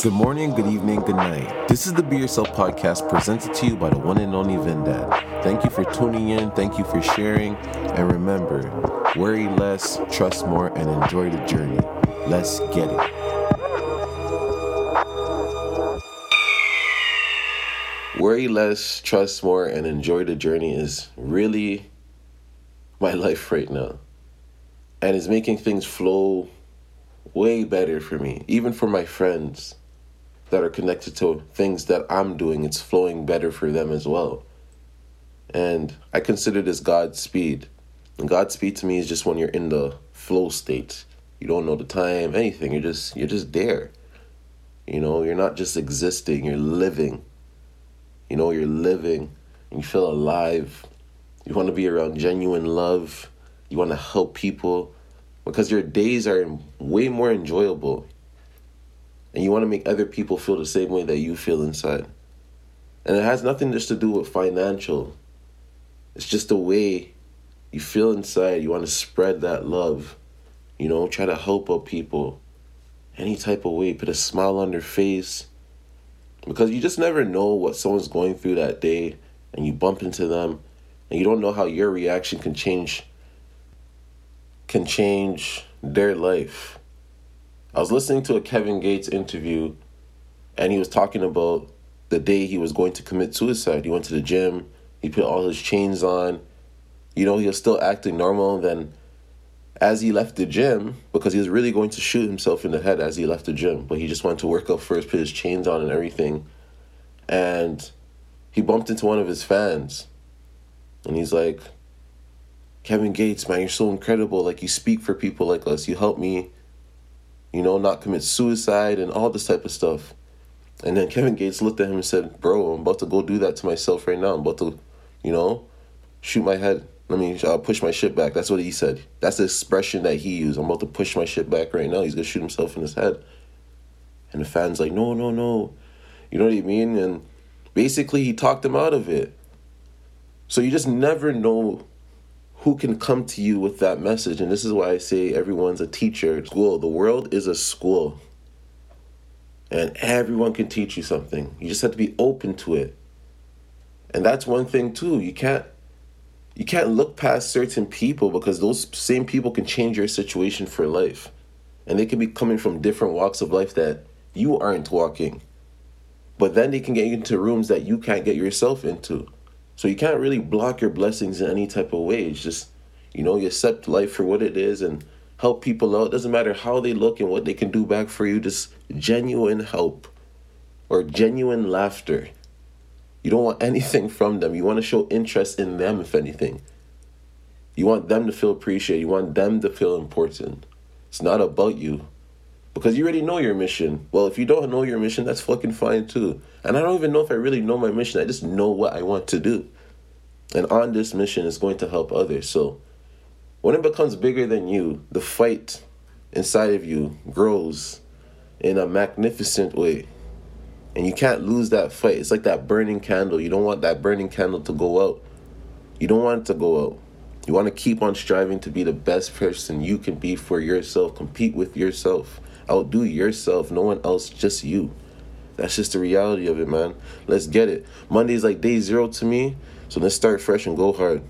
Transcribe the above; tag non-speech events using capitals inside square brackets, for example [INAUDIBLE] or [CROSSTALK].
Good morning, good evening, good night. This is the Be Yourself podcast presented to you by the one and only Vendad. Thank you for tuning in, thank you for sharing, and remember worry less, trust more, and enjoy the journey. Let's get it. Worry less, trust more, and enjoy the journey is really my [LAUGHS] life right now. And it's making things flow way better for me, even for my friends that are connected to things that I'm doing, it's flowing better for them as well. And I consider this God's speed. And God's speed to me is just when you're in the flow state. You don't know the time, anything. You're just you're just there. You know, you're not just existing, you're living. You know, you're living and you feel alive. You want to be around genuine love. You want to help people because your days are way more enjoyable and you want to make other people feel the same way that you feel inside. And it has nothing just to do with financial. It's just the way you feel inside. You want to spread that love. You know, try to help out people any type of way. Put a smile on their face. Because you just never know what someone's going through that day and you bump into them and you don't know how your reaction can change can change their life. I was listening to a Kevin Gates interview, and he was talking about the day he was going to commit suicide. He went to the gym, he put all his chains on. You know, he was still acting normal. And then, as he left the gym, because he was really going to shoot himself in the head as he left the gym, but he just went to work out first, put his chains on and everything. And he bumped into one of his fans, and he's like, Kevin Gates, man, you're so incredible. Like, you speak for people like us. You help me you know, not commit suicide and all this type of stuff. And then Kevin Gates looked at him and said, Bro, I'm about to go do that to myself right now. I'm about to, you know, shoot my head. Let me uh, push my shit back. That's what he said. That's the expression that he used. I'm about to push my shit back right now. He's going to shoot himself in his head. And the fans like, No, no, no. You know what I mean? And basically, he talked him out of it. So you just never know who can come to you with that message. And this is why I say everyone's a teacher. School, the world is a school. And everyone can teach you something. You just have to be open to it. And that's one thing too. You can't you can't look past certain people because those same people can change your situation for life. And they can be coming from different walks of life that you aren't walking. But then they can get you into rooms that you can't get yourself into. So you can't really block your blessings in any type of way. It's just, you know, you accept life for what it is and help people out. It doesn't matter how they look and what they can do back for you, just genuine help or genuine laughter. You don't want [LAUGHS] anything from them. You want to show interest in them, if anything. You want them to feel appreciated. You want them to feel important. It's not about you because you already know your mission. Well, if you don't know your mission, that's fucking fine too. And I don't even know if I really know my mission. I just know what I want to do. And on this mission is going to help others. So when it becomes bigger than you, the fight inside of you grows in a magnificent way. And you can't lose that fight. It's like that burning candle. You don't want that burning candle to go out. You don't want it to go out. You want to keep on striving to be the best person you can be for yourself. Compete with yourself outdo yourself, no one else, just you. That's just the reality of it, man. Let's get it. Monday's like day zero to me, so let's start fresh and go hard.